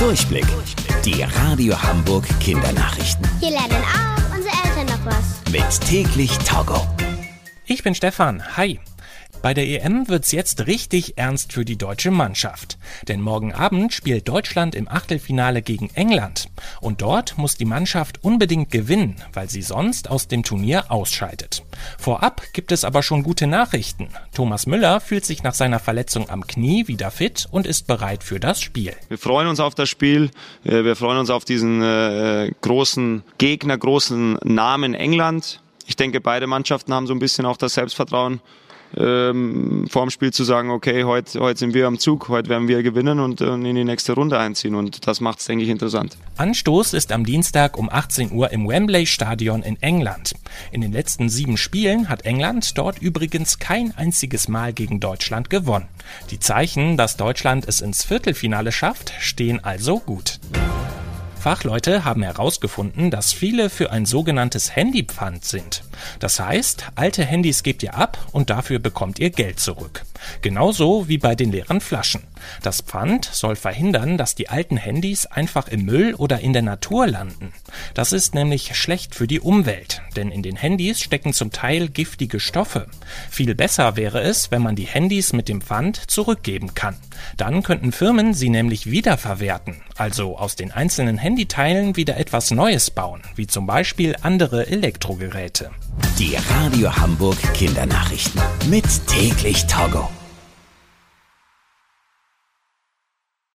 Durchblick. Die Radio Hamburg Kindernachrichten. Hier lernen auch unsere Eltern noch was. Mit täglich Togo. Ich bin Stefan. Hi. Bei der EM wird's jetzt richtig ernst für die deutsche Mannschaft. Denn morgen Abend spielt Deutschland im Achtelfinale gegen England. Und dort muss die Mannschaft unbedingt gewinnen, weil sie sonst aus dem Turnier ausscheidet. Vorab gibt es aber schon gute Nachrichten. Thomas Müller fühlt sich nach seiner Verletzung am Knie wieder fit und ist bereit für das Spiel. Wir freuen uns auf das Spiel. Äh, wir freuen uns auf diesen äh, großen Gegner, großen Namen England. Ich denke, beide Mannschaften haben so ein bisschen auch das Selbstvertrauen, ähm, vor dem Spiel zu sagen, okay, heute, heute sind wir am Zug, heute werden wir gewinnen und äh, in die nächste Runde einziehen. Und das macht es, denke ich, interessant. Anstoß ist am Dienstag um 18 Uhr im Wembley Stadion in England. In den letzten sieben Spielen hat England dort übrigens kein einziges Mal gegen Deutschland gewonnen. Die Zeichen, dass Deutschland es ins Viertelfinale schafft, stehen also gut. Fachleute haben herausgefunden, dass viele für ein sogenanntes Handypfand sind. Das heißt, alte Handys gebt ihr ab und dafür bekommt ihr Geld zurück. Genauso wie bei den leeren Flaschen. Das Pfand soll verhindern, dass die alten Handys einfach im Müll oder in der Natur landen. Das ist nämlich schlecht für die Umwelt, denn in den Handys stecken zum Teil giftige Stoffe. Viel besser wäre es, wenn man die Handys mit dem Pfand zurückgeben kann. Dann könnten Firmen sie nämlich wiederverwerten, also aus den einzelnen Handyteilen wieder etwas Neues bauen, wie zum Beispiel andere Elektrogeräte. Die Radio Hamburg Kindernachrichten. Mit täglich Togo.